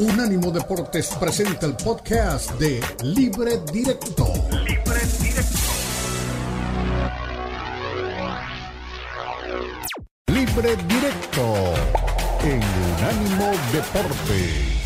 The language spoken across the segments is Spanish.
Unánimo Deportes presenta el podcast de Libre Directo. Libre Directo. Libre Directo en Unánimo Deportes.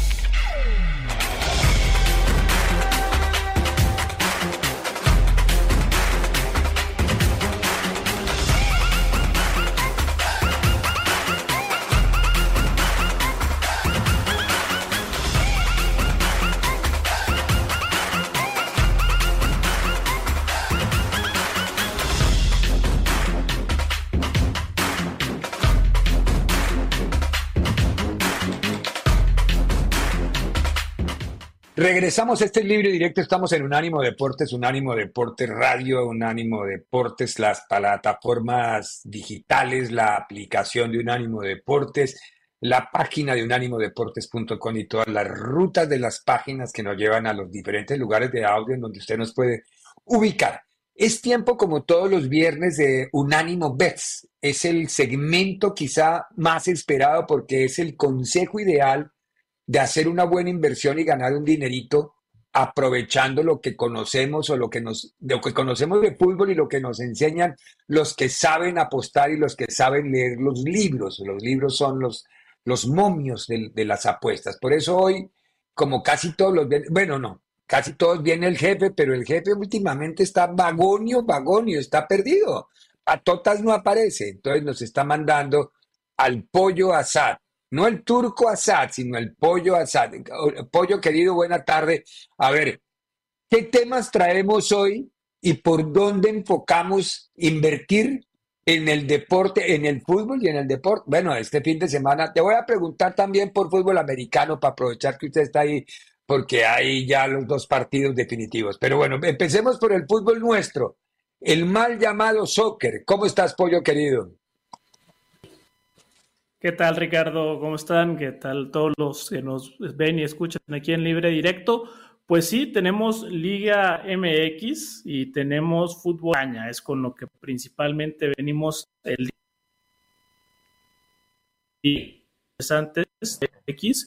Regresamos a este libre directo, estamos en Unánimo Deportes, Unánimo Deportes Radio, Unánimo Deportes, las plataformas digitales, la aplicación de Unánimo Deportes, la página de unánimodeportes.com y todas las rutas de las páginas que nos llevan a los diferentes lugares de audio en donde usted nos puede ubicar. Es tiempo como todos los viernes de Unánimo Bets. Es el segmento quizá más esperado porque es el consejo ideal de hacer una buena inversión y ganar un dinerito aprovechando lo que conocemos o lo que nos lo que conocemos de fútbol y lo que nos enseñan los que saben apostar y los que saben leer los libros. Los libros son los, los momios de, de las apuestas. Por eso hoy, como casi todos los bueno, no, casi todos viene el jefe, pero el jefe últimamente está vagonio, vagonio, está perdido. A Totas no aparece, entonces nos está mandando al pollo asado no el turco Asad, sino el pollo Asad. Pollo querido, buena tarde. A ver, ¿qué temas traemos hoy y por dónde enfocamos invertir en el deporte, en el fútbol y en el deporte? Bueno, este fin de semana te voy a preguntar también por fútbol americano para aprovechar que usted está ahí porque hay ya los dos partidos definitivos. Pero bueno, empecemos por el fútbol nuestro, el mal llamado soccer. ¿Cómo estás, pollo querido? ¿Qué tal, Ricardo? ¿Cómo están? ¿Qué tal todos los que nos ven y escuchan aquí en Libre Directo? Pues sí, tenemos Liga MX y tenemos Fútbol Aña, es con lo que principalmente venimos el y antes X.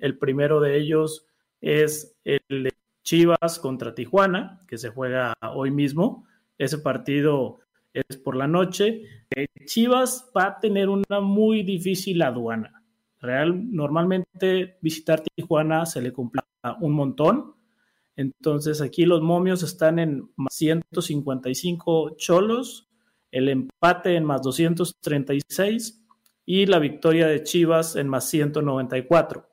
El primero de ellos es el de Chivas contra Tijuana, que se juega hoy mismo. Ese partido es por la noche. Chivas va a tener una muy difícil aduana. Real, normalmente visitar Tijuana se le complica un montón. Entonces aquí los momios están en más 155 cholos, el empate en más 236 y la victoria de Chivas en más 194.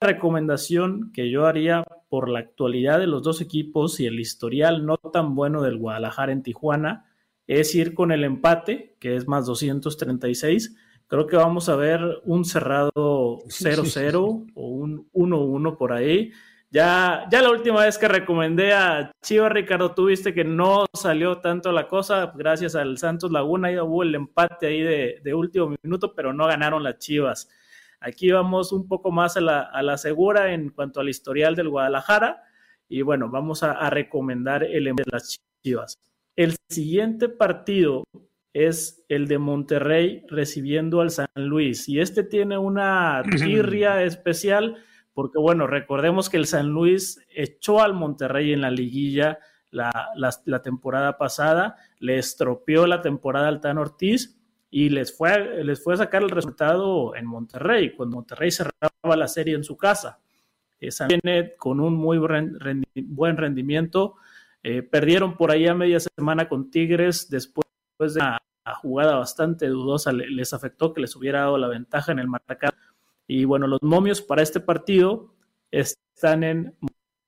La recomendación que yo haría por la actualidad de los dos equipos y el historial no tan bueno del Guadalajara en Tijuana es ir con el empate, que es más 236. Creo que vamos a ver un cerrado 0-0 o un 1-1 por ahí. Ya, ya la última vez que recomendé a Chivas, Ricardo, tuviste que no salió tanto la cosa, gracias al Santos Laguna, ahí hubo el empate ahí de, último minuto, pero no ganaron las Chivas. Aquí vamos un poco más a la, segura en cuanto al historial del Guadalajara, y bueno, vamos a, a recomendar el empate de las Chivas. El siguiente partido es el de Monterrey recibiendo al San Luis. Y este tiene una tirria especial porque, bueno, recordemos que el San Luis echó al Monterrey en la liguilla la, temporada pasada, le estropeó la temporada al Tan Ortiz y les fue, les fue a sacar el resultado en Monterrey, cuando Monterrey cerraba la serie en su casa. Viene con un muy buen rendimiento eh, perdieron por ahí a media semana con Tigres después de una jugada bastante dudosa, les afectó que les hubiera dado la ventaja en el marcador. Y bueno, los momios para este partido están en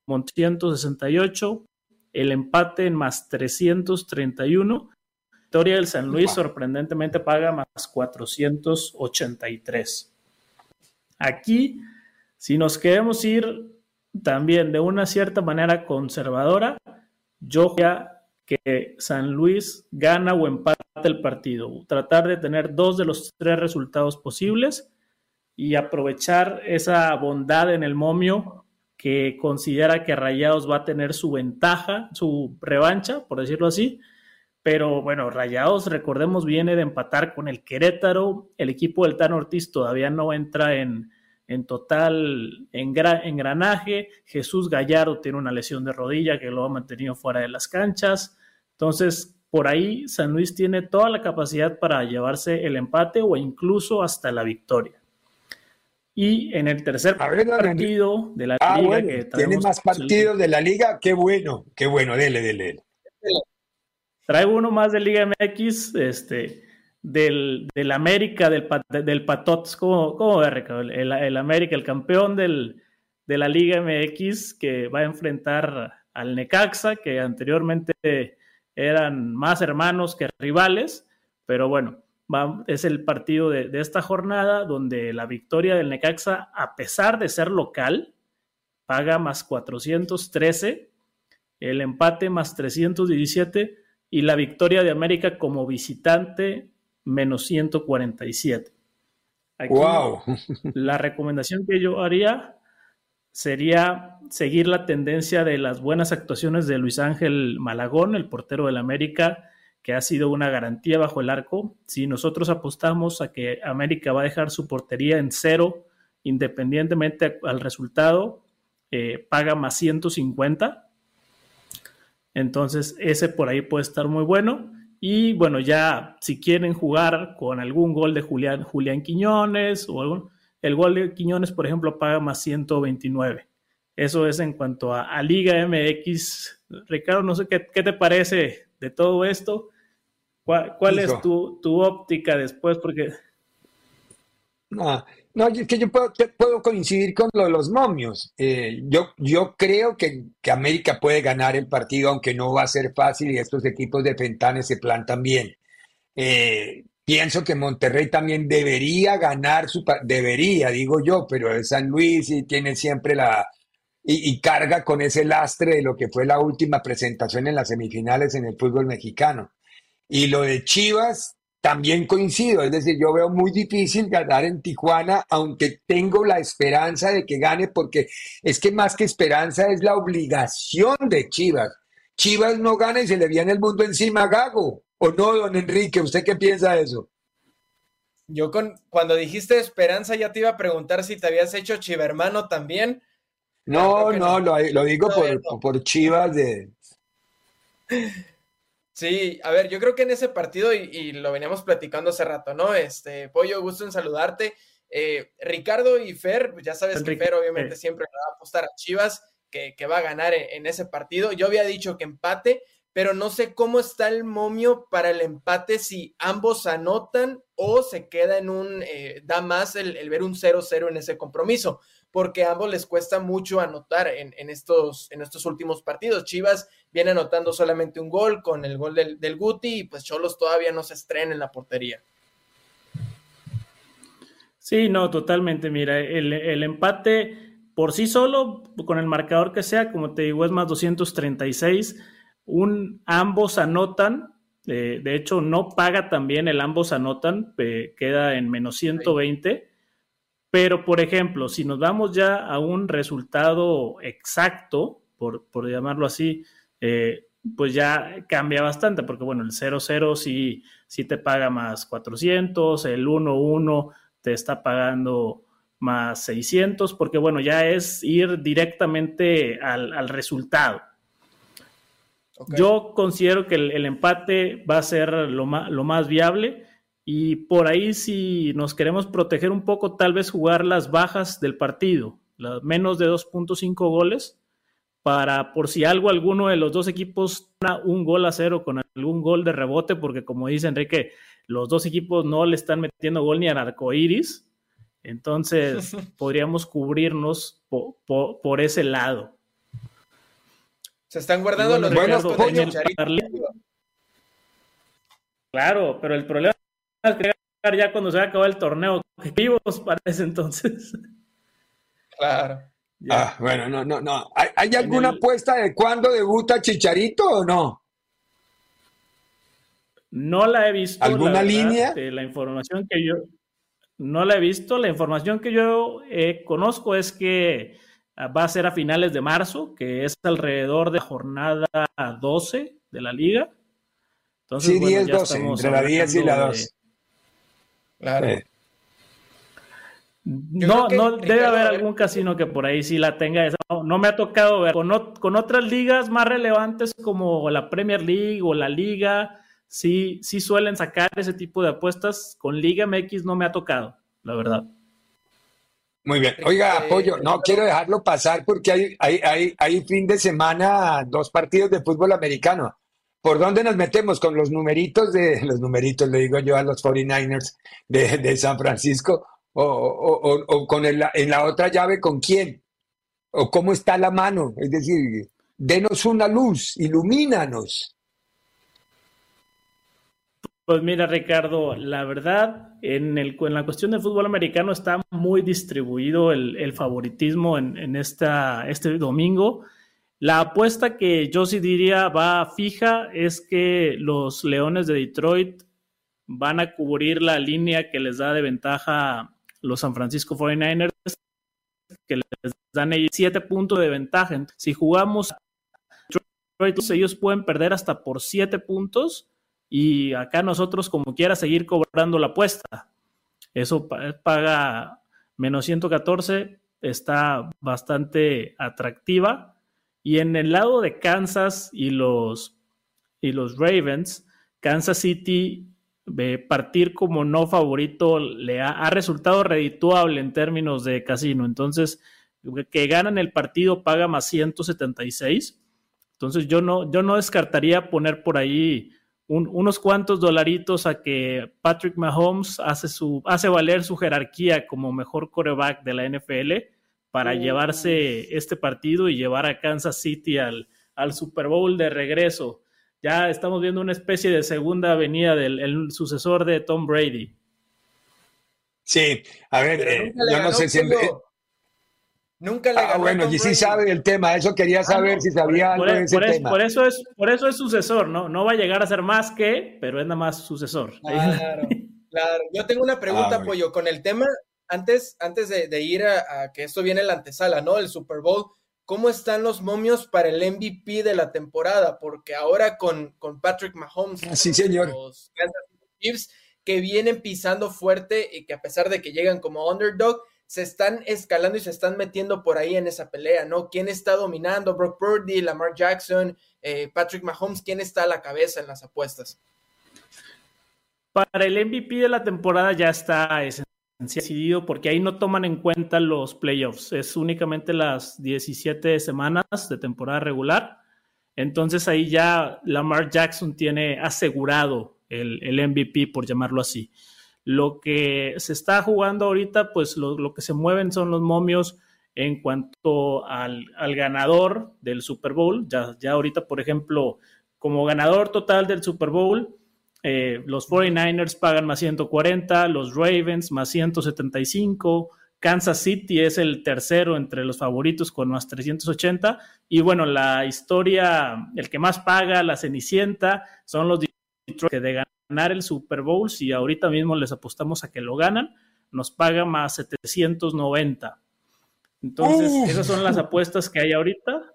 168, el empate en más 331. Victoria del San Luis sorprendentemente paga más 483. Aquí, si nos queremos ir también de una cierta manera conservadora, yo ya que San Luis gana o empata el partido. Tratar de tener dos de los tres resultados posibles y aprovechar esa bondad en el momio que considera que Rayados va a tener su ventaja, su revancha, por decirlo así. Pero bueno, Rayados, recordemos, viene de empatar con el Querétaro. El equipo del Tan Ortiz todavía no entra en, en total engranaje. Jesús Gallardo tiene una lesión de rodilla que lo ha mantenido fuera de las canchas. Entonces, por ahí San Luis tiene toda la capacidad para llevarse el empate o incluso hasta la victoria. Y en el tercer partido de la ah, liga que tiene más partidos de la liga, qué bueno, qué bueno, dele, dele. Traigo uno más de Liga MX, este, del, del América, del, del Patots, ¿cómo, cómo el, el, América, el campeón del, de la Liga MX, que va a enfrentar al Necaxa, que anteriormente eran más hermanos que rivales, pero bueno, es el partido de, esta jornada donde la victoria del Necaxa, a pesar de ser local, paga más 413, el empate más 317 y la victoria de América como visitante menos 147. wow. La recomendación que yo haría sería seguir la tendencia de las buenas actuaciones de Luis Ángel Malagón, el portero del América, que ha sido una garantía bajo el arco. Si nosotros apostamos a que América va a dejar su portería en cero, independientemente al resultado, eh, paga más 150. Entonces, ese por ahí puede estar muy bueno. Y bueno, ya si quieren jugar con algún gol de Julián, Julián Quiñones o algún, el gol de Quiñones, por ejemplo, paga más 129. Eso es en cuanto a, Liga MX. Ricardo, no sé qué, te parece de todo esto. ¿Cuál, es tu, óptica después? Porque. No, no, es que yo puedo, puedo coincidir con lo de los momios. Eh, yo, yo creo que, que, América puede ganar el partido, aunque no va a ser fácil y estos equipos de Fentanes se plantan bien. Eh, Pienso que Monterrey también debería ganar su debería, digo yo, pero es San Luis y tiene siempre la y, carga con ese lastre de lo que fue la última presentación en las semifinales en el fútbol mexicano. Y lo de Chivas también coincido, es decir, yo veo muy difícil ganar en Tijuana, aunque tengo la esperanza de que gane, porque es que más que esperanza es la obligación de Chivas. Chivas no gana y se le viene el mundo encima a Gago. ¿O no, don Enrique? ¿Usted qué piensa de eso? Yo con, cuando dijiste esperanza ya te iba a preguntar si te habías hecho chivermano también. No, no, Lo, digo por, chivas de... Sí, a ver, yo creo que en ese partido, y, lo veníamos platicando hace rato, ¿no? Este, Pollo, gusto en saludarte. Eh, Ricardo y Fer, pues ya sabes que Fer obviamente siempre va a apostar a Chivas, que, va a ganar en, ese partido. Yo había dicho que empate, pero no sé cómo está el momio para el empate si ambos anotan o se queda en un, eh, da más el, ver un 0-0 en ese compromiso, porque a ambos les cuesta mucho anotar en, estos, en estos últimos partidos. Chivas viene anotando solamente un gol con el gol del, del Guti y pues Cholos todavía no se estrena en la portería. Sí, no, totalmente. Mira, el, el empate por sí solo, con el marcador que sea, como te digo, es más 236 un ambos anotan, eh, de hecho no paga también el ambos anotan, queda en menos 120, pero por ejemplo, si nos vamos ya a un resultado exacto, por, llamarlo así, eh, pues ya cambia bastante, porque bueno, el 0-0 sí, sí te paga más 400, el 1-1 te está pagando más 600, porque bueno, ya es ir directamente al resultado. Yo considero que el, empate va a ser lo lo más viable y por ahí si nos queremos proteger un poco, tal vez jugar las bajas del partido, menos de 2.5 goles, para por si algo alguno de los dos equipos un gol a cero con algún gol de rebote, porque como dice Enrique, los dos equipos no le están metiendo gol ni a arcoiris, entonces podríamos cubrirnos por ese lado. Se están guardando los buenos Claro, pero el problema es que ya cuando se va a acabar el torneo vivos para ese entonces. Claro. Ah, bueno, no, no, no. ¿Hay, alguna apuesta de cuándo debuta Chicharito o no? No la he visto. ¿Alguna línea? la información que yo no la he visto. La información que yo eh, conozco es que va a ser a finales de marzo, que es alrededor de jornada 12 de la liga. Entonces, sí, 10, 12, entre la 10 y la 2. Claro. no, no debe haber algún casino que por ahí sí la tenga. Esa. No, me ha tocado ver. Con, con, otras ligas más relevantes como la Premier League o la Liga, sí, sí suelen sacar ese tipo de apuestas. Con Liga MX no me ha tocado, la verdad. Muy bien. Oiga, este, apoyo, no quiero dejarlo pasar porque hay, hay, hay, hay fin de semana dos partidos de fútbol americano. ¿Por dónde nos metemos? ¿Con los numeritos de los numeritos, le digo yo a los 49ers de, San Francisco? ¿O, o, o con el, en la otra llave con quién? ¿O cómo está la mano? Es decir, denos una luz, ilumínanos. Pues mira, Ricardo, la verdad, en, el, en la cuestión del fútbol americano está muy distribuido el, el favoritismo en, en esta, este domingo. La apuesta que yo sí diría va fija es que los Leones de Detroit van a cubrir la línea que les da de ventaja los San Francisco 49ers, que les dan siete puntos de ventaja. Si jugamos Detroit, ellos pueden perder hasta por siete puntos y acá nosotros como quiera seguir cobrando la apuesta. Eso paga menos 114, está bastante atractiva y en el lado de Kansas y los, y los Ravens, Kansas City partir como no favorito le ha, resultado redituable en términos de casino. Entonces, que ganan el partido paga más 176. Entonces, yo no, yo no descartaría poner por ahí unos cuantos dolaritos a que Patrick Mahomes hace, su, hace valer su jerarquía como mejor coreback de la NFL para llevarse este partido y llevar a Kansas City al, al Super Bowl de regreso. Ya estamos viendo una especie de segunda avenida del sucesor de Tom Brady. Sí, a ver, eh, yo no sé si... Nunca le ah, ganó. bueno, y sí sabe el tema, eso quería ah, saber si sabía algo de ese tema. por, eso es, por eso es sucesor, ¿no? No va a llegar a ser más que, pero es nada más sucesor. Claro, claro. Yo tengo una pregunta, ah, Pollo, con el tema antes, antes de, ir a, que esto viene en la antesala, ¿no? El Super Bowl, ¿cómo están los momios para el MVP de la temporada? Porque ahora con, con Patrick Mahomes, sí, señor. los Chiefs, que vienen pisando fuerte y que a pesar de que llegan como underdog, se están escalando y se están metiendo por ahí en esa pelea, ¿no? ¿Quién está dominando? Brock Purdy, Lamar Jackson, eh, Patrick Mahomes, ¿quién está a la cabeza en las apuestas? Para el MVP de la temporada ya está decidido porque ahí no toman en cuenta los playoffs, es únicamente las 17 semanas de temporada regular. Entonces ahí ya Lamar Jackson tiene asegurado el, el MVP, por llamarlo así. Lo que se está jugando ahorita, pues lo, que se mueven son los momios en cuanto al, al ganador del Super Bowl. Ya, ya ahorita, por ejemplo, como ganador total del Super Bowl, eh, los 49ers pagan más 140, los Ravens más 175, Kansas City es el tercero entre los favoritos con más 380. Y bueno, la historia, el que más paga, la Cenicienta, son los Detroit que de ganar el Super Bowl, si ahorita mismo les apostamos a que lo ganan, nos paga más 790. Entonces, esas son las apuestas que hay ahorita.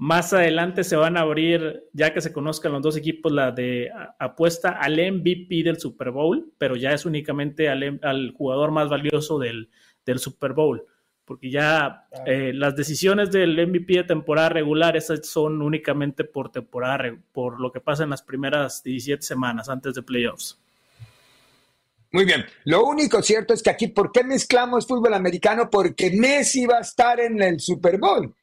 Más adelante se van a abrir, ya que se conozcan los dos equipos, la de apuesta al MVP del Super Bowl, pero ya es únicamente al, jugador más valioso del, Super Bowl, porque ya eh, las decisiones del MVP de temporada regular esas son únicamente por temporada, por lo que pasa en las primeras 17 semanas antes de playoffs. Muy bien. Lo único cierto es que aquí, ¿por qué mezclamos fútbol americano? Porque Messi va a estar en el Super Bowl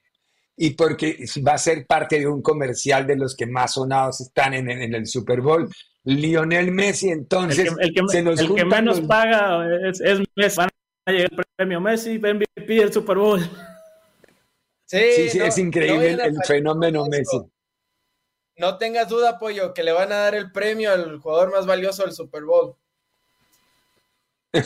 y porque va a ser parte de un comercial de los que más sonados están en, el Super Bowl. Lionel Messi, entonces, el que, el que menos paga es, Messi. Van a llegar el premio Messi, MVP del Super Bowl. Sí, sí, es increíble el, fenómeno Messi. No tengas duda, Pollo, que le van a dar el premio al jugador más valioso del Super Bowl.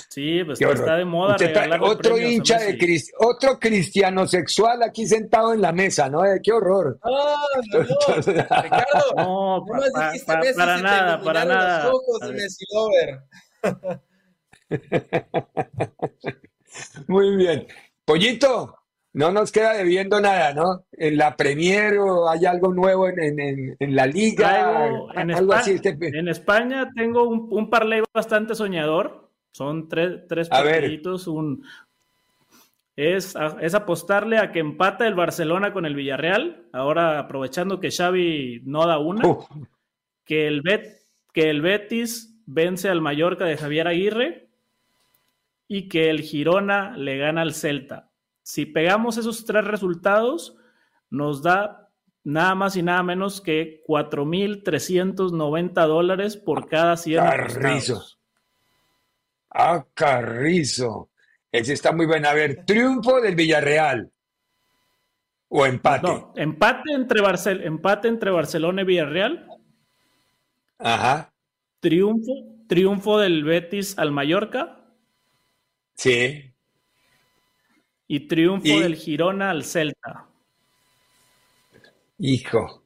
Sí, pues está de moda. otro hincha de otro cristiano sexual aquí sentado en la mesa, ¿no? Eh, qué horror. no, no. Ricardo, no, para nada, para nada. Muy bien. Pollito, no nos queda debiendo nada, ¿no? En la Premier o hay algo nuevo en, la liga. en, España, en España tengo un, un parlay bastante soñador Son tres, tres partiditos, un, es, es, apostarle a que empata el Barcelona con el Villarreal, ahora aprovechando que Xavi no da una, que, el Bet, que el Betis vence al Mallorca de Javier Aguirre y que el Girona le gana al Celta. Si pegamos esos tres resultados, nos da nada más y nada menos que 4.390 dólares por cada 100 Carrizo. Ah, Carrizo. Ese está muy bueno. A ver, triunfo del Villarreal. ¿O empate? No, empate entre, Barcel empate entre Barcelona y Villarreal. Ajá. Triunfo, triunfo del Betis al Mallorca. Sí. Y triunfo del Girona al Celta. Hijo,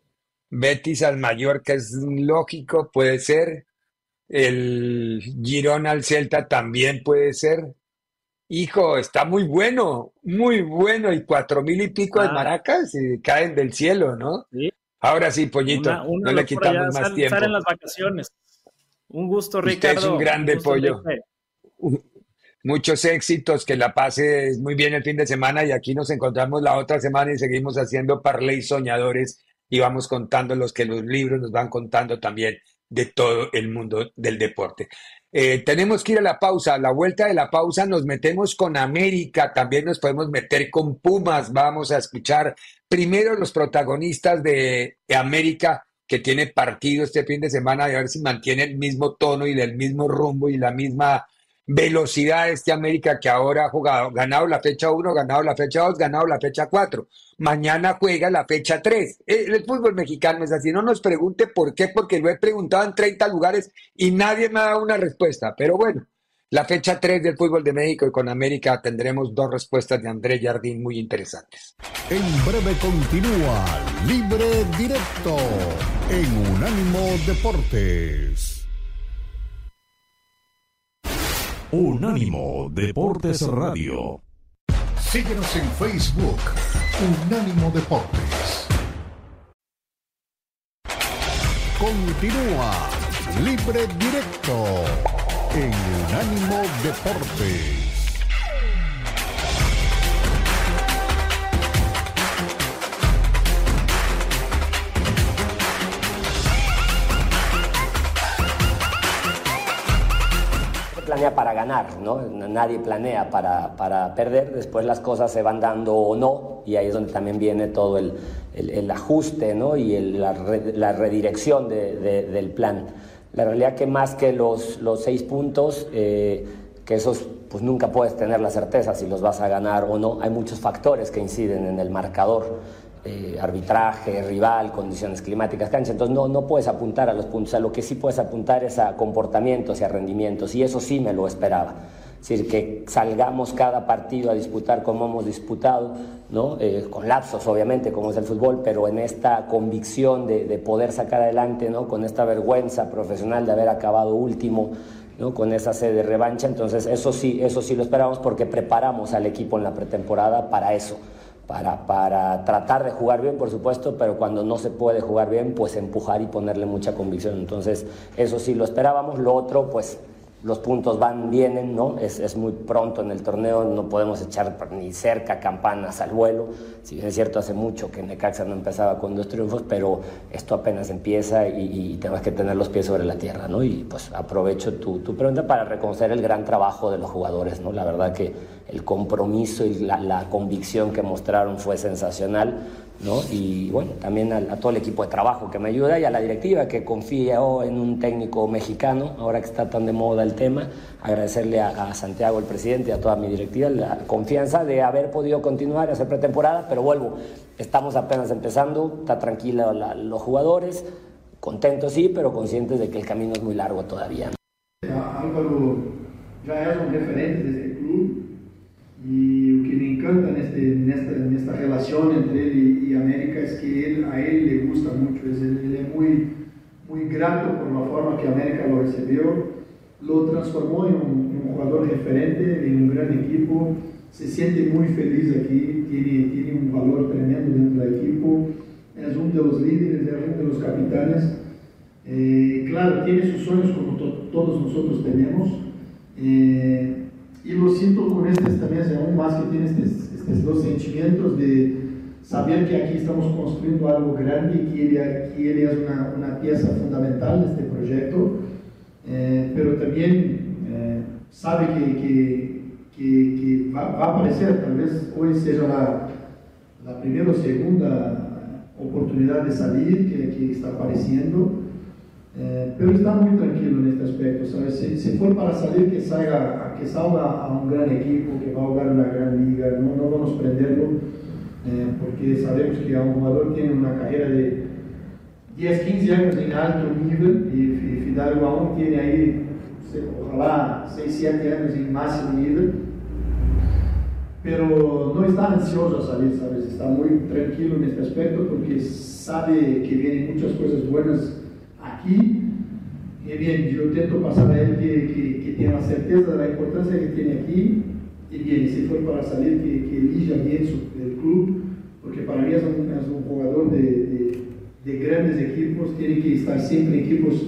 Betis al Mallorca es lógico, puede ser. El Girona al Celta también puede ser. Hijo, está muy bueno, muy bueno. Y cuatro mil y pico de ah. maracas y caen del cielo, ¿no? Sí. Ahora sí, pollito, no le quitamos más tiempo. en las vacaciones. Un gusto, Ricardo. es un grande pollo. Muchos éxitos, que la pases muy bien el fin de semana y aquí nos encontramos la otra semana y seguimos haciendo parley soñadores y vamos contando los que los libros nos van contando también de todo el mundo del deporte. Eh, tenemos que ir a la pausa. A la vuelta de la pausa nos metemos con América, también nos podemos meter con Pumas. Vamos a escuchar primero los protagonistas de, América que tiene partido este fin de semana y a ver si mantiene el mismo tono y del mismo rumbo y la misma velocidad este América que ahora ha jugado, ganado la fecha 1, ganado la fecha 2, ganado la fecha 4. Mañana juega la fecha 3. Eh, el, fútbol mexicano es así. No nos pregunte por qué, porque lo he preguntado en 30 lugares y nadie me ha dado una respuesta. Pero bueno, la fecha 3 del fútbol de México y con América tendremos dos respuestas de André Jardín muy interesantes. En breve continúa Libre Directo en Unánimo Deportes. Unánimo Deportes Radio. Síguenos en Facebook, Unánimo Deportes. Continúa Libre Directo en Unánimo Deportes. Planea para ganar, ¿no? Nadie planea para, para, perder, después las cosas se van dando o no, y ahí es donde también viene todo el, el, ajuste, ¿no? Y la, la, redirección de, del plan. La realidad que más que los, los seis puntos, eh, que esos pues nunca puedes tener la certeza si los vas a ganar o no, hay muchos factores que inciden en el marcador. Eh, arbitraje, rival, condiciones climáticas, cancha. Entonces no, no puedes apuntar a los puntos. A lo que sí puedes apuntar es a comportamientos y a rendimientos. Y eso sí me lo esperaba. Es decir, que salgamos cada partido a disputar como hemos disputado, ¿no? Eh, con lapsos obviamente, como es el fútbol, pero en esta convicción de, de, poder sacar adelante, ¿no? con esta vergüenza profesional de haber acabado último, ¿no? con esa sede de revancha. Entonces eso sí, eso sí lo esperamos porque preparamos al equipo en la pretemporada para eso para, para, tratar de jugar bien, por supuesto, pero cuando no se puede jugar bien, pues empujar y ponerle mucha convicción. Entonces, eso sí lo esperábamos. Lo otro, pues los puntos van, vienen, ¿no? Es, es, muy pronto en el torneo, no podemos echar ni cerca campanas al vuelo. Si bien es cierto, hace mucho que Necaxa no empezaba con dos triunfos, pero esto apenas empieza y, y tenemos que tener los pies sobre la tierra, ¿no? Y pues aprovecho tu, tu, pregunta para reconocer el gran trabajo de los jugadores, ¿no? La verdad que el compromiso y la, la convicción que mostraron fue sensacional ¿no? Y bueno, también a, todo el equipo de trabajo que me ayuda y a la directiva que confía en un técnico mexicano, ahora que está tan de moda el tema, agradecerle a, Santiago, el presidente, y a toda mi directiva la confianza de haber podido continuar, hacer pretemporada, pero vuelvo, estamos apenas empezando, está tranquila los jugadores, contentos sí, pero conscientes de que el camino es muy largo todavía. Álvaro ya es un referente de este club y encanta en, este, en, esta, en esta, relación entre él y, América es que él, a él le gusta mucho, es, él es muy, muy grato por la forma que América lo recibió, lo transformó en un, jugador referente, en un gran equipo, se siente muy feliz aquí, tiene, tiene un valor tremendo dentro del equipo, es uno de los líderes, es uno de los capitanes. Eh, claro, tiene sus sueños como to, todos nosotros tenemos, Eh, y lo siento con este también, aún más que tiene estos, estos dos sentimientos de saber que aquí estamos construyendo algo grande y que él, que él es una, una, pieza fundamental de este proyecto, eh, pero también eh, sabe que, que, que va, va, a aparecer, tal vez hoy sea la, la primera o segunda oportunidad de salir que, que está apareciendo. Eh, pero está muy tranquilo en este aspecto, ¿sabes? Si, si fue para salir, que salga, que salga a un gran equipo, que va a jugar una gran liga, no, no vamos a prenderlo, eh, porque sabemos que a un jugador tiene una carrera de 10, 15 años en alto nivel y, y Fidalgo aún tiene ahí, ojalá, 6, 7 años en máximo nivel, pero no está ansioso a salir, ¿sabes? Está muy tranquilo en este aspecto porque sabe que vienen muchas cosas buenas aquí. Y bien, yo intento pasar a él que, que, que tiene la certeza de la importancia que aquí. Y bien, si fue para salir, que, que elija bien su, el club, porque para mí es un, es un jugador de, de, de, grandes equipos, tiene que estar siempre en equipos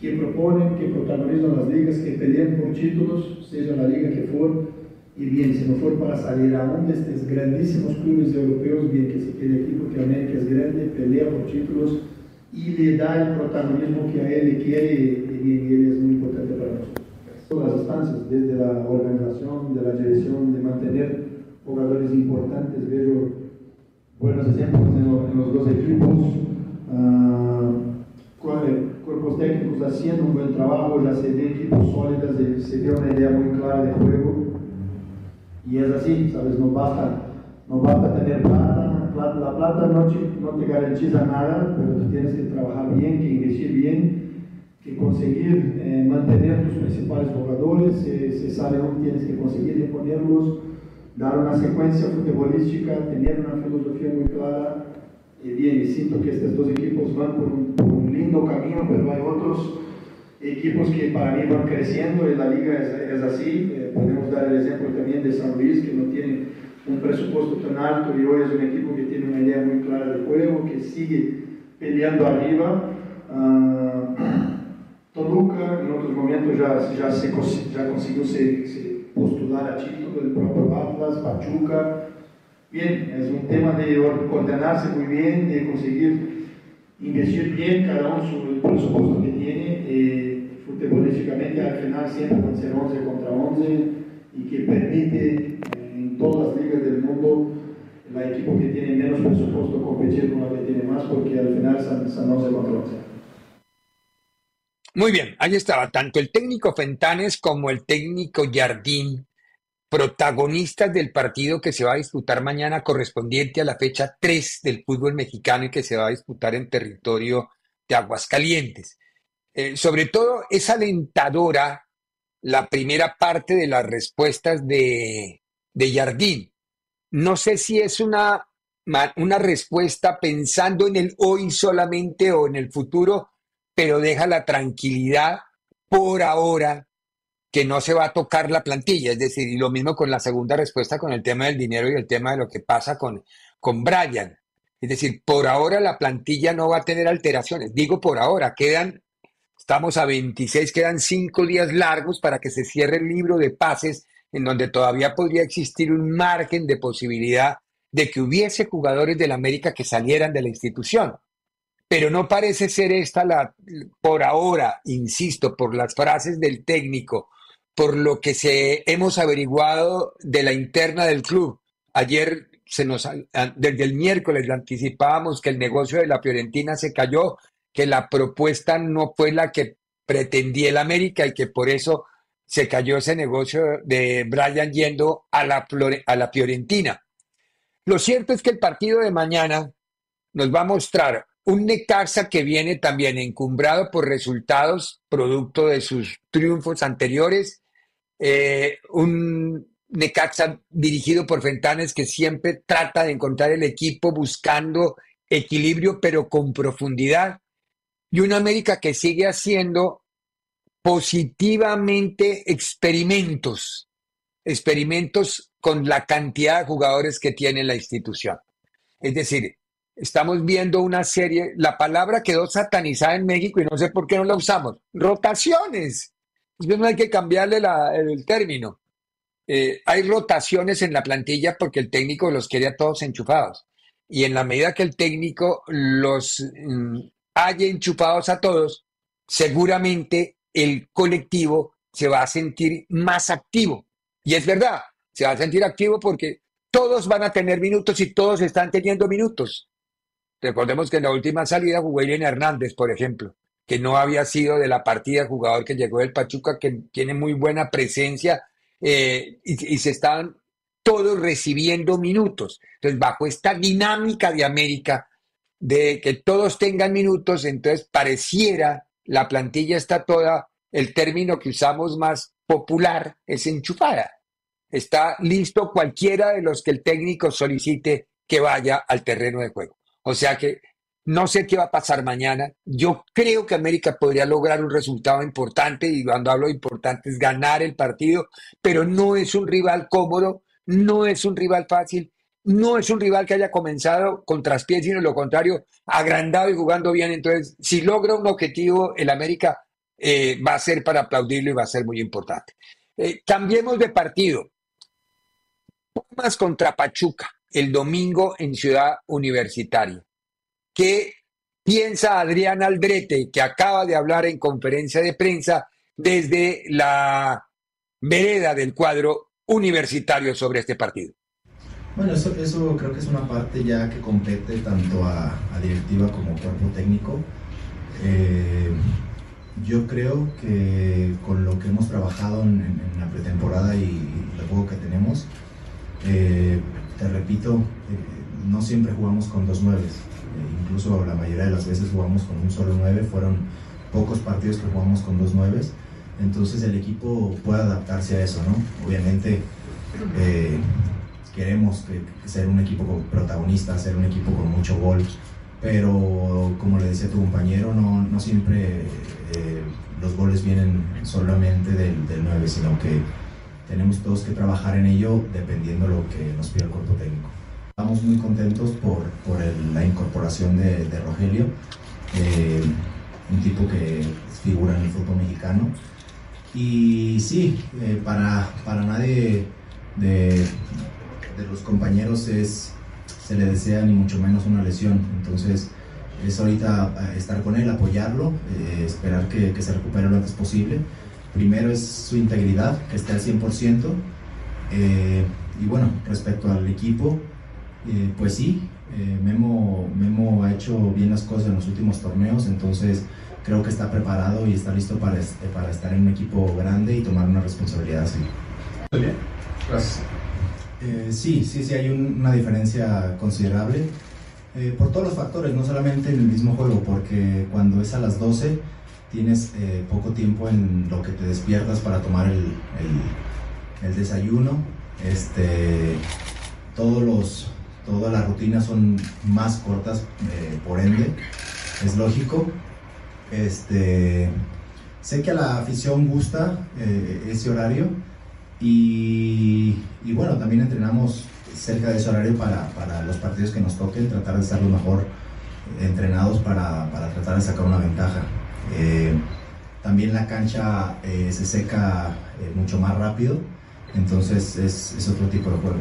que proponen, que protagonizan las ligas, que pelean por títulos, sea la liga que for. Y bien, si no fue para salir a uno de estos grandísimos clubes europeos, bien que se quede aquí porque América es grande, pelea por títulos y le da el protagonismo que a él le quiere y, él es muy importante para nosotros. Todas las instancias, desde la organización, de la dirección, de mantener jugadores importantes, veo buenos ejemplos en, lo, en los dos equipos, uh, cuerpos técnicos haciendo un buen trabajo, ya se ve equipos sólidos, se ve una idea muy clara de juego y es así, ¿sabes? No basta, no basta tener plata, plata la plata no no te, garantiza nada, pero tú tienes que trabajar bien, que investir bien, que conseguir eh, mantener tus principales jugadores, si, sale uno tienes que conseguir ponerlos, dar una secuencia futbolística, tener una filosofía muy clara. Y bien, siento que estos dos equipos van por un, por un lindo camino, pero hay otros equipos que para mí van creciendo y la liga es, es así. Eh, podemos dar el ejemplo también de San Luis, que no tiene un presupuesto tan alto y hoy es un equipo tiene una idea muy clara de juego, que sigue peleando arriba. Uh, Toluca en otros momentos ya, ya, se, ya consiguió se, se postular a título, el propio Atlas, Pachuca. Bien, es un tema de ordenarse muy bien, de conseguir investir bien cada uno su presupuesto que tiene. Eh, futbolísticamente al final siempre van a ser 11 contra 11 y que permite eh, en todas las ligas del el equipo que tiene menos presupuesto competir con el que tiene más porque al final 11 contra 11. Muy bien, ahí estaba tanto el técnico Fentanes como el técnico Jardín, protagonistas del partido que se va a disputar mañana correspondiente a la fecha 3 del fútbol mexicano y que se va a disputar en territorio de Aguascalientes. Eh, sobre todo es alentadora la primera parte de las respuestas de, de Jardín. No sé si es una, una respuesta pensando en el hoy solamente o en el futuro, pero deja la tranquilidad por ahora que no se va a tocar la plantilla. Es decir, y lo mismo con la segunda respuesta con el tema del dinero y el tema de lo que pasa con, con Brian. Es decir, por ahora la plantilla no va a tener alteraciones. Digo por ahora, quedan, estamos a 26, quedan cinco días largos para que se cierre el libro de pases en donde todavía podría existir un margen de posibilidad de que hubiese jugadores del América que salieran de la institución. Pero no parece ser esta la, por ahora, insisto, por las frases del técnico, por lo que se hemos averiguado de la interna del club. Ayer se nos desde el miércoles anticipábamos que el negocio de la Fiorentina se cayó, que la propuesta no fue la que pretendía el América y que por eso se cayó ese negocio de Brian yendo a la, a la Fiorentina. Lo cierto es que el partido de mañana nos va a mostrar un Necaxa que viene también encumbrado por resultados producto de sus triunfos anteriores, eh, un Necaxa dirigido por Fentanes que siempre trata de encontrar el equipo buscando equilibrio pero con profundidad, y un América que sigue haciendo positivamente experimentos, experimentos con la cantidad de jugadores que tiene la institución. Es decir, estamos viendo una serie, la palabra quedó satanizada en México y no sé por qué no la usamos, rotaciones. No hay que cambiarle el término. Eh, hay rotaciones en la plantilla porque el técnico los quiere todos enchufados. Y en la medida que el técnico los mm, haya enchufados a todos, seguramente el colectivo se va a sentir más activo. Y es verdad, se va a sentir activo porque todos van a tener minutos y todos están teniendo minutos. Recordemos que en la última salida jugó Irene Hernández, por ejemplo, que no había sido de la partida jugador que llegó del Pachuca, que tiene muy buena presencia eh, y, y, se están todos recibiendo minutos. Entonces, bajo esta dinámica de América, de que todos tengan minutos, entonces pareciera la plantilla está toda, el término que usamos más popular es enchufada. Está listo cualquiera de los que el técnico solicite que vaya al terreno de juego. O sea que no sé qué va a pasar mañana. Yo creo que América podría lograr un resultado importante y cuando hablo de importante es ganar el partido, pero no es un rival cómodo, no es un rival fácil, no es un rival que haya comenzado con traspiés, sino lo contrario, agrandado y jugando bien. Entonces, si logra un objetivo, el América eh, va a ser para aplaudirlo y va a ser muy importante. Eh, cambiemos de partido. Pumas contra Pachuca el domingo en Ciudad Universitaria. ¿Qué piensa Adrián Aldrete, que acaba de hablar en conferencia de prensa desde la vereda del cuadro universitario sobre este partido? Bueno, eso, eso creo que es una parte ya que compete tanto a, directiva como cuerpo técnico. Eh, yo creo que con lo que hemos trabajado en, la pretemporada y, el juego que tenemos, eh, te repito, eh, no siempre jugamos con dos nueves. incluso la mayoría de las veces jugamos con un solo nueve. Fueron pocos partidos que jugamos con dos nueves. Entonces el equipo puede adaptarse a eso, ¿no? Obviamente queremos ser un equipo protagonista, ser un equipo con mucho gol, pero como le decía tu compañero, no, no siempre eh, los goles vienen solamente del, del 9, sino que tenemos todos que trabajar en ello dependiendo de lo que nos pide el cuerpo técnico. Estamos muy contentos por, por la incorporación de, de Rogelio, eh, un tipo que figura en el fútbol mexicano. Y sí, eh, para, para nadie de, de los compañeros es, se le desea ni mucho menos una lesión. Entonces, es ahorita eh, estar con él, apoyarlo, eh, esperar que, se recupere lo antes posible. Primero es su integridad, que esté al 100%. Eh, y bueno, respecto al equipo, pues sí, Memo, Memo ha hecho bien las cosas en los últimos torneos, entonces creo que está preparado y está listo para, para estar en un equipo grande y tomar una responsabilidad así. Muy bien, gracias. Eh, sí, sí, sí, hay una diferencia considerable. Eh, por todos los factores, no solamente en el mismo juego, porque cuando es a las 12 tienes eh, poco tiempo en lo que te despiertas para tomar el, el, desayuno. Este, todos los, todas las rutinas son más cortas, por ende, es lógico. Este, sé que a la afición gusta ese horario y, bueno, también entrenamos cerca de ese horario para, para, los partidos que nos toquen, tratar de estar lo mejor entrenados para, para tratar de sacar una ventaja. Eh, también la cancha eh, se seca eh, mucho más rápido, entonces es, es, otro tipo de juego.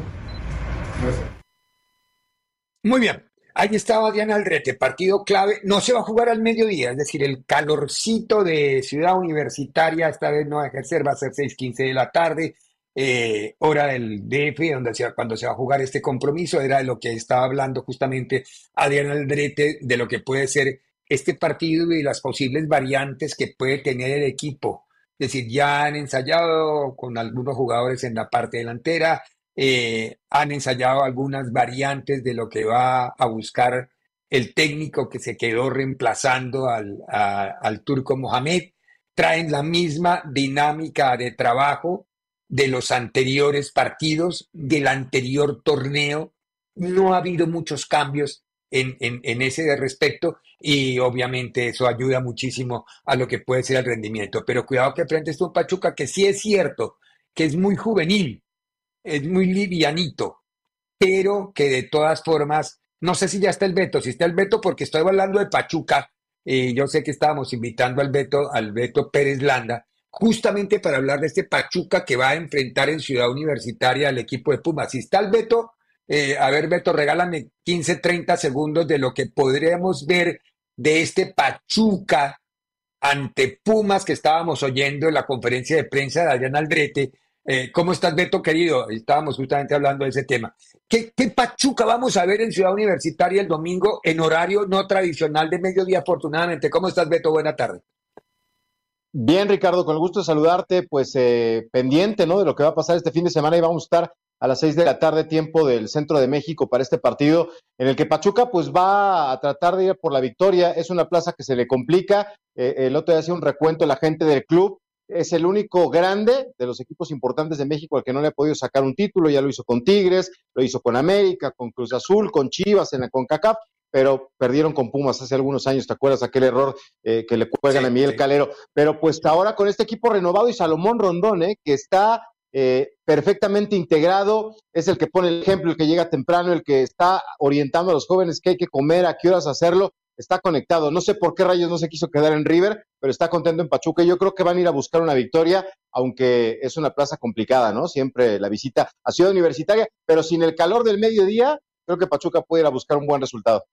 Muy bien, ahí estaba Diana Aldrete, partido clave. No se va a jugar al mediodía, es decir, el calorcito de Ciudad Universitaria esta vez no va a ejercer, va a ser 6:15 de la tarde eh, hora del DF, donde se, cuando se va a jugar este compromiso, era de lo que estaba hablando justamente Adrián Aldrete, de lo que puede ser este partido y las posibles variantes que puede tener el equipo. Es decir, ya han ensayado con algunos jugadores en la parte delantera, eh, han ensayado algunas variantes de lo que va a buscar el técnico que se quedó reemplazando al, al turco Mohamed. Traen la misma dinámica de trabajo, de los anteriores partidos, del anterior torneo. No ha habido muchos cambios en, en, ese respecto y obviamente eso ayuda muchísimo a lo que puede ser el rendimiento. Pero cuidado que frente a un Pachuca que sí es cierto que es muy juvenil, es muy livianito, pero que de todas formas, no sé si ya está el veto, si está el veto porque estoy hablando de Pachuca, y yo sé que estábamos invitando al veto, al veto Pérez Landa, justamente para hablar de este Pachuca que va a enfrentar en Ciudad Universitaria al equipo de Pumas. Si está el Beto, eh, a ver Beto, regálame 15, 30 segundos de lo que podríamos ver de este Pachuca ante Pumas que estábamos oyendo en la conferencia de prensa de Adrián Aldrete. Eh, ¿Cómo estás, Beto, querido? Estábamos justamente hablando de ese tema. ¿Qué, ¿Qué, Pachuca vamos a ver en Ciudad Universitaria el domingo en horario no tradicional de mediodía, afortunadamente? ¿Cómo estás, Beto? Buena tarde. Bien, Ricardo, con el gusto de saludarte, pues eh, pendiente, ¿no? De lo que va a pasar este fin de semana y vamos a estar a las seis de la tarde, tiempo del centro de México, para este partido en el que Pachuca, pues va a tratar de ir por la victoria. Es una plaza que se le complica. Eh, el otro día hacía un recuento la gente del club. Es el único grande de los equipos importantes de México al que no le ha podido sacar un título. Ya lo hizo con Tigres, lo hizo con América, con Cruz Azul, con Chivas en la CONCACAF pero perdieron con Pumas hace algunos años, ¿te acuerdas aquel error eh, que le juegan a Miguel Calero? Pero pues ahora con este equipo renovado y Salomón Rondón, eh, que está eh, perfectamente integrado, es el que pone el ejemplo, el que llega temprano, el que está orientando a los jóvenes qué hay que comer, a qué horas hacerlo, está conectado. No sé por qué rayos no se quiso quedar en River, pero está contento en Pachuca. Yo creo que van a ir a buscar una victoria, aunque es una plaza complicada, ¿no? Siempre la visita a Ciudad Universitaria, pero sin el calor del mediodía, creo que Pachuca puede ir a buscar un buen resultado.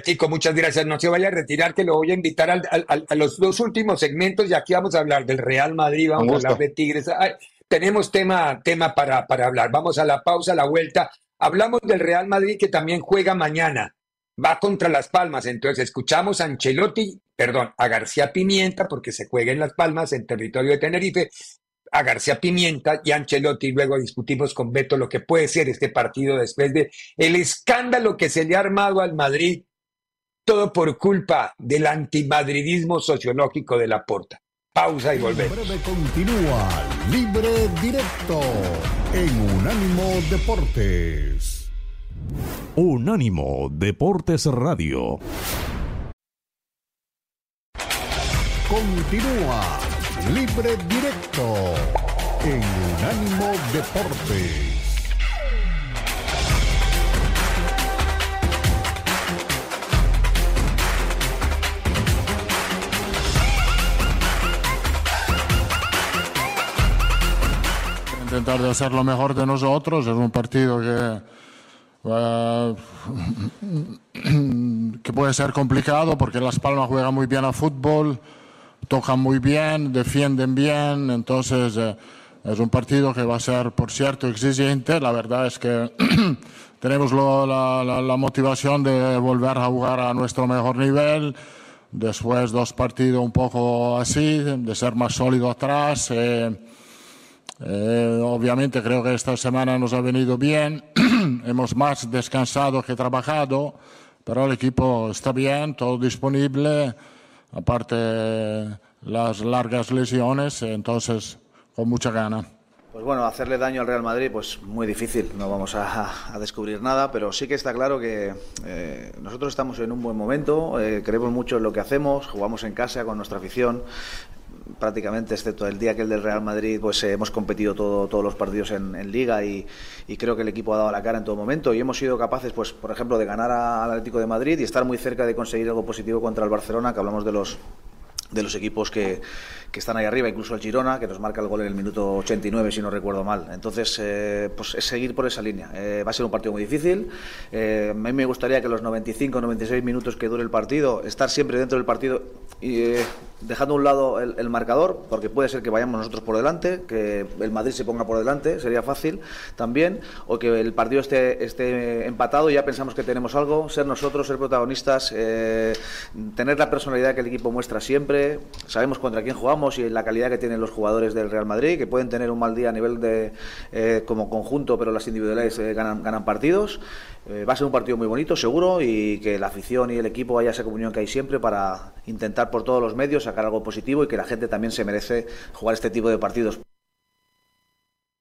Chico, muchas gracias. No se vaya a retirar, que lo voy a invitar al, al, a los dos últimos segmentos y aquí vamos a hablar del Real Madrid, vamos a hablar de Tigres. Ay, tenemos tema, tema para, para hablar. Vamos a la pausa, a la vuelta. Hablamos del Real Madrid que también juega mañana. Va contra Las Palmas. Entonces escuchamos a Ancelotti, perdón, a García Pimienta, porque se juega en Las Palmas, en territorio de Tenerife, a García Pimienta y Ancelotti. Luego discutimos con Beto lo que puede ser este partido después de el escándalo que se le ha armado al Madrid todo por culpa del antimadridismo sociológico de la porta. Pausa y volvemos. En breve continúa Libre Directo en Unánimo Deportes. Unánimo Deportes Radio. Continúa Libre Directo en Unánimo Deportes. Intentar de hacer lo mejor de nosotros. Es un partido que, que puede ser complicado porque Las Palmas juega muy bien al fútbol, tocan muy bien, defienden bien. Entonces uh, es un partido que va a ser, por cierto, exigente. La verdad es que tenemos lo, la, la, la motivación de volver a jugar a nuestro mejor nivel después dos partidos un poco así, de ser más sólido atrás. Eh, eh, obviamente creo que esta semana nos ha venido bien, hemos más descansado que trabajado, pero el equipo está bien, todo disponible, aparte las largas lesiones, entonces con mucha gana. Pues bueno, hacerle daño al Real Madrid, pues muy difícil, no vamos a, descubrir nada, pero sí que está claro que eh, nosotros estamos en un buen momento, eh, creemos mucho en lo que hacemos, jugamos en casa con nuestra afición, prácticamente, excepto el día que el del Real Madrid, pues eh, hemos competido todo, todos los partidos en, Liga y, y, creo que el equipo ha dado la cara en todo momento y hemos sido capaces, pues por ejemplo, de ganar al Atlético de Madrid y estar muy cerca de conseguir algo positivo contra el Barcelona, que hablamos de los de los equipos que, que, están ahí arriba, incluso el Girona, que nos marca el gol en el minuto 89, si no recuerdo mal. Entonces, eh, pues es seguir por esa línea. Eh, va a ser un partido muy difícil. Eh, a mí me gustaría que los 95, 96 minutos que dure el partido, estar siempre dentro del partido y dejando a un lado el, marcador, porque puede ser que vayamos nosotros por delante, que el Madrid se ponga por delante, sería fácil también, o que el partido esté, esté empatado y ya pensamos que tenemos algo, ser nosotros, ser protagonistas, tener la personalidad que el equipo muestra sabemos contra quién jugamos y la calidad que tienen los jugadores del Real Madrid, que pueden tener un mal día a nivel de eh, como conjunto, pero las individuales eh, ganan, partidos. Eh, va a ser un partido muy bonito, seguro, y que la afición y el equipo haya esa comunión que hay siempre para intentar por todos los medios sacar algo positivo y que la gente también se merece jugar este tipo de partidos.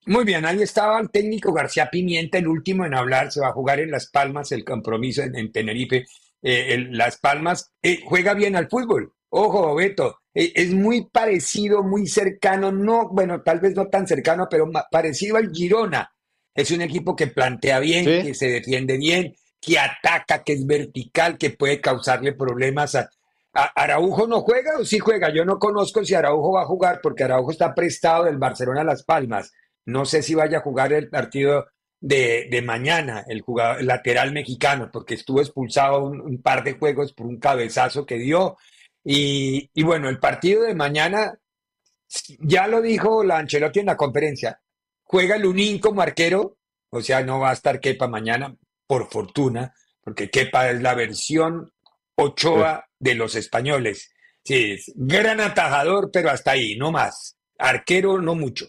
Muy bien, ahí estaba el técnico García Pimienta, el último en hablar. Se va a jugar en Las Palmas, el compromiso en, en Tenerife. Eh, Las Palmas juega bien al fútbol. Ojo, Beto, eh, es muy parecido, muy cercano, no, bueno, tal vez no tan cercano, pero parecido al Girona. Es un equipo que plantea bien, ¿Sí? que se defiende bien, que ataca, que es vertical, que puede causarle problemas a, ¿Araujo no juega o sí juega? Yo no conozco si Araujo va a jugar porque Araujo está prestado del Barcelona a Las Palmas. No sé si vaya a jugar el partido de, mañana, el jugador lateral mexicano, porque estuvo expulsado un, par de juegos por un cabezazo que dio. Y, y bueno, el partido de mañana, ya lo dijo la Ancelotti en la conferencia, juega Lunín como arquero, o sea, no va a estar Kepa mañana, por fortuna, porque Kepa es la versión Ochoa de los españoles. Sí, es gran atajador, pero hasta ahí, no más. Arquero, no mucho.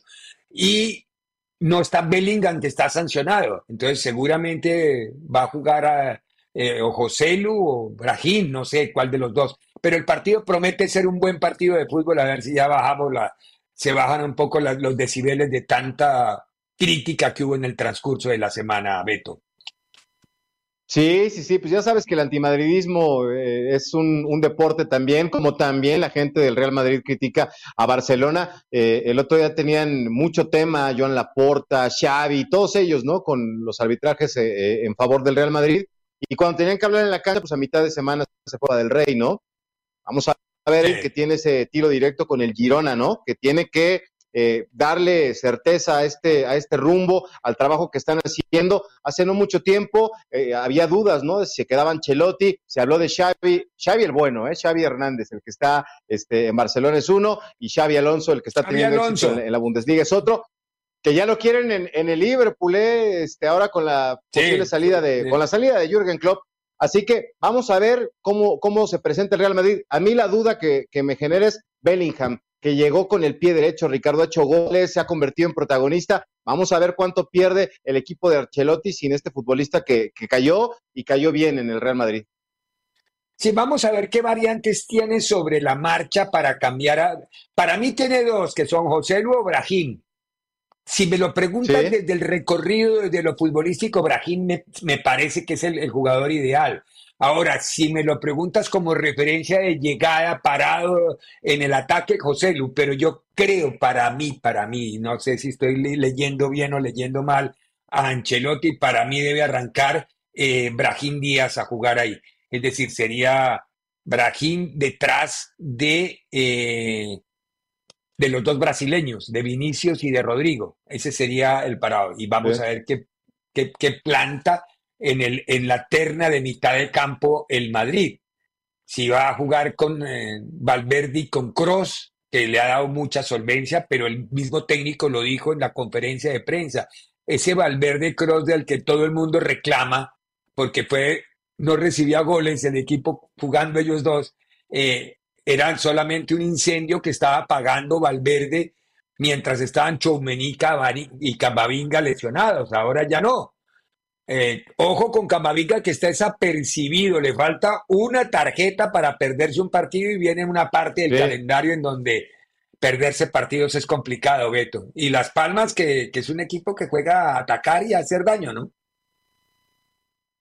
Y no está Bellingham, que está sancionado. Entonces, seguramente va a jugar a, eh, o Joselu o Brahim, no sé cuál de los dos. Pero el partido promete ser un buen partido de fútbol, a ver si ya bajamos la, se bajan un poco los decibeles de tanta crítica que hubo en el transcurso de la semana, Beto. Sí, sí, sí, pues ya sabes que el antimadridismo eh, es un, deporte también, como también la gente del Real Madrid critica a Barcelona. Eh, el otro día tenían mucho tema, Joan Laporta, Xavi, todos ellos, ¿no? Con los arbitrajes eh, en favor del Real Madrid. Y cuando tenían que hablar en la cancha, pues a mitad de semana se fue del Rey, ¿no? Vamos a ver el que tiene ese tiro directo con el Girona, ¿no? Que tiene que eh, darle certeza a este, a este rumbo, al trabajo que están haciendo. Hace no mucho tiempo eh, había dudas, ¿no? Si se quedaban Chelotti, se habló de Xavi, Xavi el bueno, ¿eh? Xavi Hernández, el que está este, en Barcelona es uno, y Xavi Alonso, el que está teniendo éxito en, la Bundesliga es otro. Que ya lo quieren en, en el Liverpool, ¿eh? este, ahora con la posible salida de, con la salida de Jürgen Klopp. Así que vamos a ver cómo, cómo se presenta el Real Madrid. A mí la duda que, que me genera es Bellingham que llegó con el pie derecho. Ricardo ha hecho goles, se ha convertido en protagonista. Vamos a ver cuánto pierde el equipo de Archelotti sin este futbolista que, cayó y cayó bien en el Real Madrid. Sí, vamos a ver qué variantes tiene sobre la marcha para cambiar. A... Para mí tiene dos, que son José Lu Brahim. Si me lo preguntan desde el recorrido, desde lo futbolístico, Brahim me, parece que es el, jugador ideal. Ahora, si me lo preguntas como referencia de llegada parado en el ataque, José Lu, pero yo creo para mí, para mí, no sé si estoy leyendo bien o leyendo mal, a Ancelotti, para mí debe arrancar eh, Brahim Díaz a jugar ahí. Es decir, sería Brahim detrás de, eh, de los dos brasileños, de Vinicius y de Rodrigo. Ese sería el parado. Y vamos a ver qué, qué planta en, el, en la terna de mitad de campo el Madrid. Si va a jugar con eh, Valverde y con Cross, que le ha dado mucha solvencia, pero el mismo técnico lo dijo en la conferencia de prensa. Ese Valverde Cross del que todo el mundo reclama, porque fue, no recibía goles el equipo jugando ellos dos, eh, era solamente un incendio que estaba apagando Valverde mientras estaban Choumenica y Camavinga lesionados. Ahora ya no. Eh, ojo con Camavinga que está desapercibido, le falta una tarjeta para perderse un partido y viene una parte del calendario en donde perderse partidos es complicado, Beto. Y Las Palmas, que, que, es un equipo que juega a atacar y a hacer daño, ¿no?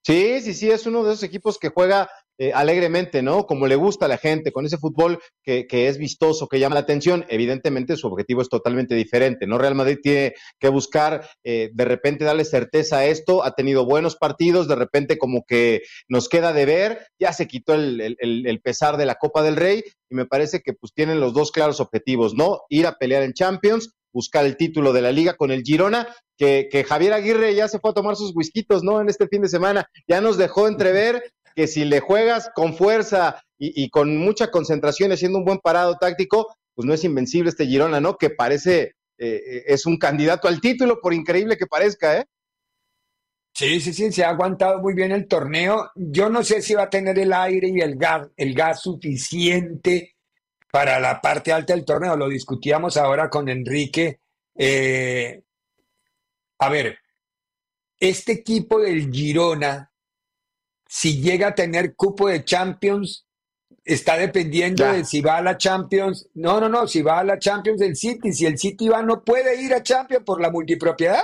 Sí, sí, sí, es uno de esos equipos que juega eh, alegremente, ¿no? Como le gusta a la gente, con ese fútbol que, es vistoso, que llama la atención. Evidentemente su objetivo es totalmente diferente, ¿no? Real Madrid tiene que buscar eh, de repente darle certeza a esto. Ha tenido buenos partidos, de repente como que nos queda de ver. Ya se quitó el, el pesar de la Copa del Rey y me parece que pues tienen los dos claros objetivos, ¿no? Ir a pelear en Champions buscar el título de la liga con el Girona, que, que, Javier Aguirre ya se fue a tomar sus whiskitos, ¿no? En este fin de semana, ya nos dejó entrever que si le juegas con fuerza y, con mucha concentración haciendo un buen parado táctico, pues no es invencible este Girona, ¿no? Que parece, eh, es un candidato al título, por increíble que parezca, ¿eh? Sí, sí, sí, se ha aguantado muy bien el torneo. Yo no sé si va a tener el aire y el gas, el gas suficiente para la parte alta del torneo. Lo discutíamos ahora con Enrique. Eh, a ver, este equipo del Girona si llega a tener cupo de Champions, está dependiendo de si va a la Champions. No, no, no, si va a la Champions del City, si el City va, no puede ir a Champions por la multipropiedad.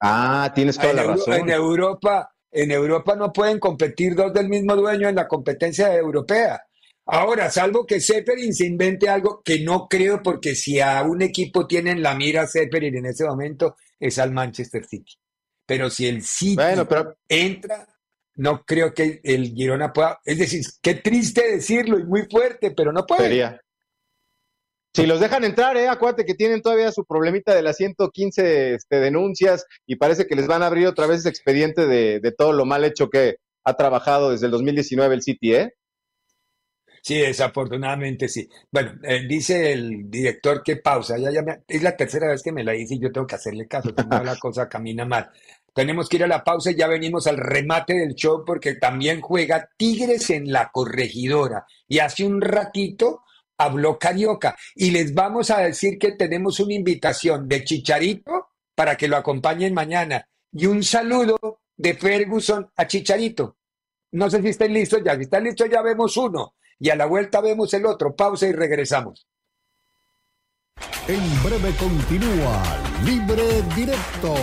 Ah, tienes toda la razón. En Europa, en Europa no pueden competir dos del mismo dueño en la competencia europea. Ahora, salvo que Zeppelin se invente algo que no creo, porque si a un equipo tienen la mira Zeppelin en ese momento, es al Manchester City. Pero si el City entra, no creo que el Girona pueda. Es decir, qué triste decirlo y muy fuerte, pero no puede. Sería. Si los dejan entrar, eh, acuérdate que tienen todavía su problemita de las 115 este, denuncias y parece que les van a abrir otra vez ese expediente de, de todo lo mal hecho que ha trabajado desde el 2019 el City, ¿eh? Sí, desafortunadamente sí. Bueno, eh, dice el director que pausa. Ya, ya es la tercera vez que me la dice y yo tengo que hacerle caso. La cosa camina mal. Tenemos que ir a la pausa y ya venimos al remate del show porque también juega Tigres en la corregidora. Y hace un ratito habló Carioca. Y les vamos a decir que tenemos una invitación de Chicharito para que lo acompañen mañana. Y un saludo de Ferguson a Chicharito. No sé si estén listos ya. Si están listos ya vemos uno y a la vuelta vemos el otro. Pausa y regresamos. En breve continúa Libre Directo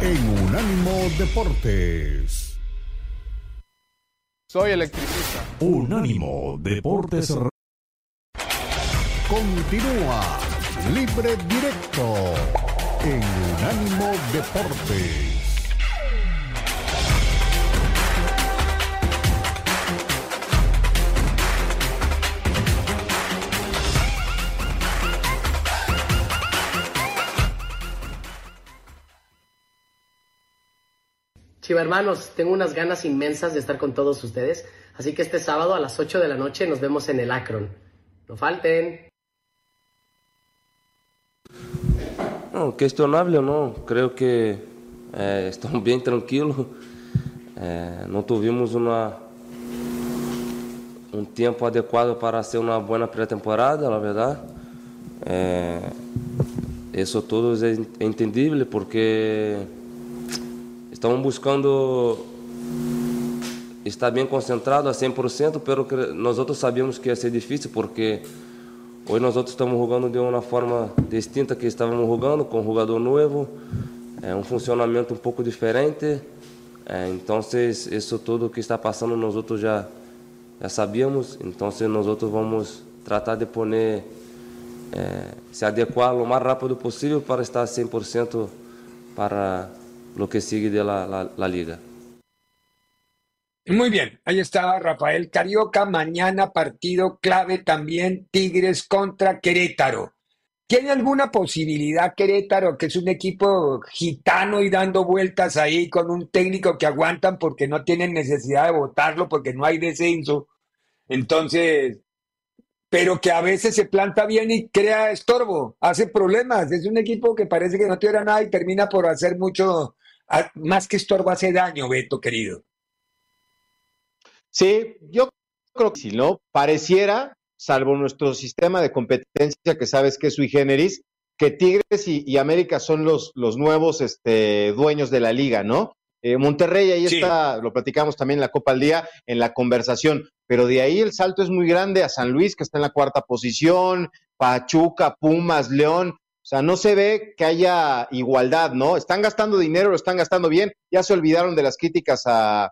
en Unánimo Deportes. Soy electricista. Unánimo Deportes. Continúa Libre Directo en Unánimo Deportes. Chiva hermanos, tengo unas ganas inmensas de estar con todos ustedes, así que este sábado a las 8 de la noche nos vemos en el Akron. No falten. Não, questionável não. Creio que é, estão bem tranquilos. É, não tivemos uma, um tempo adequado para ser uma boa pré-temporada, na verdade. É, isso tudo é entendível porque estamos buscando estar bem concentrado a 100%, pero nós outros sabíamos que ia ser difícil porque hoje nós outros estamos jogando de uma forma distinta que estávamos jogando, com um jogador novo, é um funcionamento um pouco diferente. É, então, isso tudo que está passando nós outros já já sabíamos, então nós outros vamos tratar de poner é, se adequar o mais rápido possível para estar 100% para lo que sigue de la, la, liga. Muy bien, ahí estaba Rafael Carioca. Mañana partido clave también Tigres contra Querétaro. ¿Tiene alguna posibilidad Querétaro, que es un equipo gitano y dando vueltas ahí con un técnico que aguantan porque no tienen necesidad de votarlo, porque no hay descenso? Entonces, pero que a veces se planta bien y crea estorbo, hace problemas. Es un equipo que parece que no tiene nada y termina por hacer mucho, más que estorbo, hace daño, Beto, querido. Sí, yo creo que si no, pareciera, salvo nuestro sistema de competencia que sabes que es sui generis, que Tigres y, América son los, los nuevos este, dueños de la liga, ¿no? Eh, Monterrey, ahí está, lo platicamos también en la Copa al Día, en la conversación, pero de ahí el salto es muy grande a San Luis, que está en la cuarta posición, Pachuca, Pumas, León, o sea, no se ve que haya igualdad, ¿no? Están gastando dinero, lo están gastando bien, ya se olvidaron de las críticas a,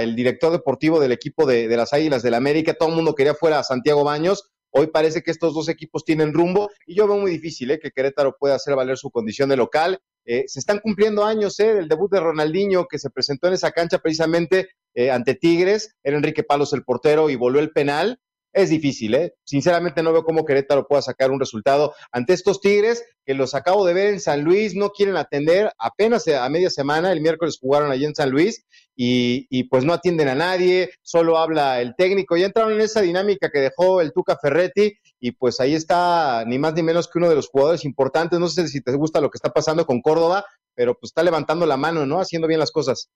el director deportivo del equipo de, de las Águilas del América, todo el mundo quería fuera a Santiago Baños, Hoy parece que estos dos equipos tienen rumbo y yo veo muy difícil ¿eh? que Querétaro pueda hacer valer su condición de local. Eh, se están cumpliendo años ¿eh? del debut de Ronaldinho que se presentó en esa cancha precisamente eh, ante Tigres. Era Enrique Palos el portero y volvió el penal es difícil, ¿eh? Sinceramente no veo cómo Querétaro pueda sacar un resultado ante estos Tigres que los acabo de ver en San Luis, no quieren atender, apenas a media semana, el miércoles jugaron allí en San Luis y, pues no atienden a nadie, solo habla el técnico, ya entraron en esa dinámica que dejó el Tuca Ferretti y pues ahí está ni más ni menos que uno de los jugadores importantes, no sé si te gusta lo que está pasando con Córdoba, pero pues está levantando la mano, ¿no? Haciendo bien las cosas.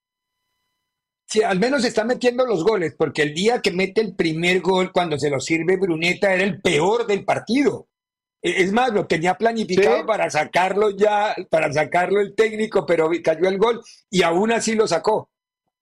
Sí, al menos está metiendo los goles, porque el día que mete el primer gol, cuando se lo sirve Bruneta, era el peor del partido. E, es más, lo tenía planificado para sacarlo ya, para sacarlo el técnico, pero cayó el gol y aún así lo sacó.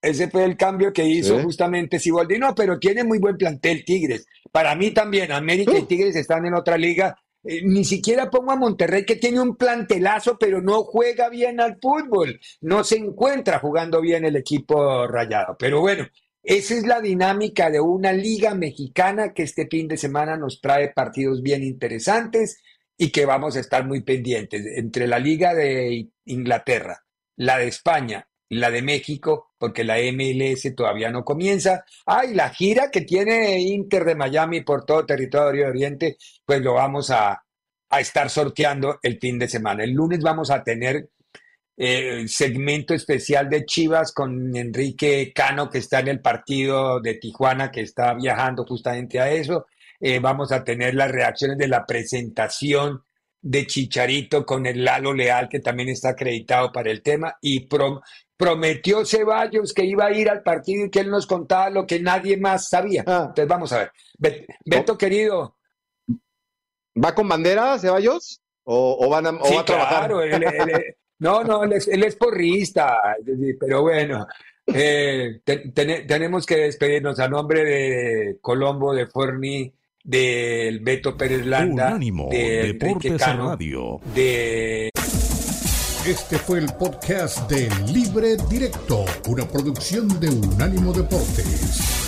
Ese fue el cambio que hizo justamente Siboldi. No, pero tiene muy buen plantel Tigres. Para mí también, América y Tigres están en otra liga eh, ni siquiera pongo a Monterrey que tiene un plantelazo, pero no juega bien al fútbol. No se encuentra jugando bien el equipo rayado. Pero bueno, esa es la dinámica de una liga mexicana que este fin de semana nos trae partidos bien interesantes y que vamos a estar muy pendientes. Entre la liga de Inglaterra, la de España la de México, porque la MLS todavía no comienza. Ah, la gira que tiene Inter de Miami por todo territorio de Oriente, pues lo vamos a, a estar sorteando el fin de semana. El lunes vamos a tener eh, segmento especial de Chivas con Enrique Cano, que está en el partido de Tijuana, que está viajando justamente a eso. Eh, vamos a tener las reacciones de la presentación de Chicharito con el Lalo Leal, que también está acreditado para el tema, y prometió Ceballos que iba a ir al partido y que él nos contaba lo que nadie más sabía. Ah. Entonces vamos a ver. Beto, oh. querido. ¿Va con bandera Ceballos? ¿O, van a, va a trabajar? no, no, él es, porrista, pero bueno. Eh, tenemos que despedirnos a nombre de Colombo, de Forni, del Beto Pérez Landa, Unánimo, de Deportes Radio. de... Este fue el podcast de Libre Directo, una producción de Unánimo Deportes.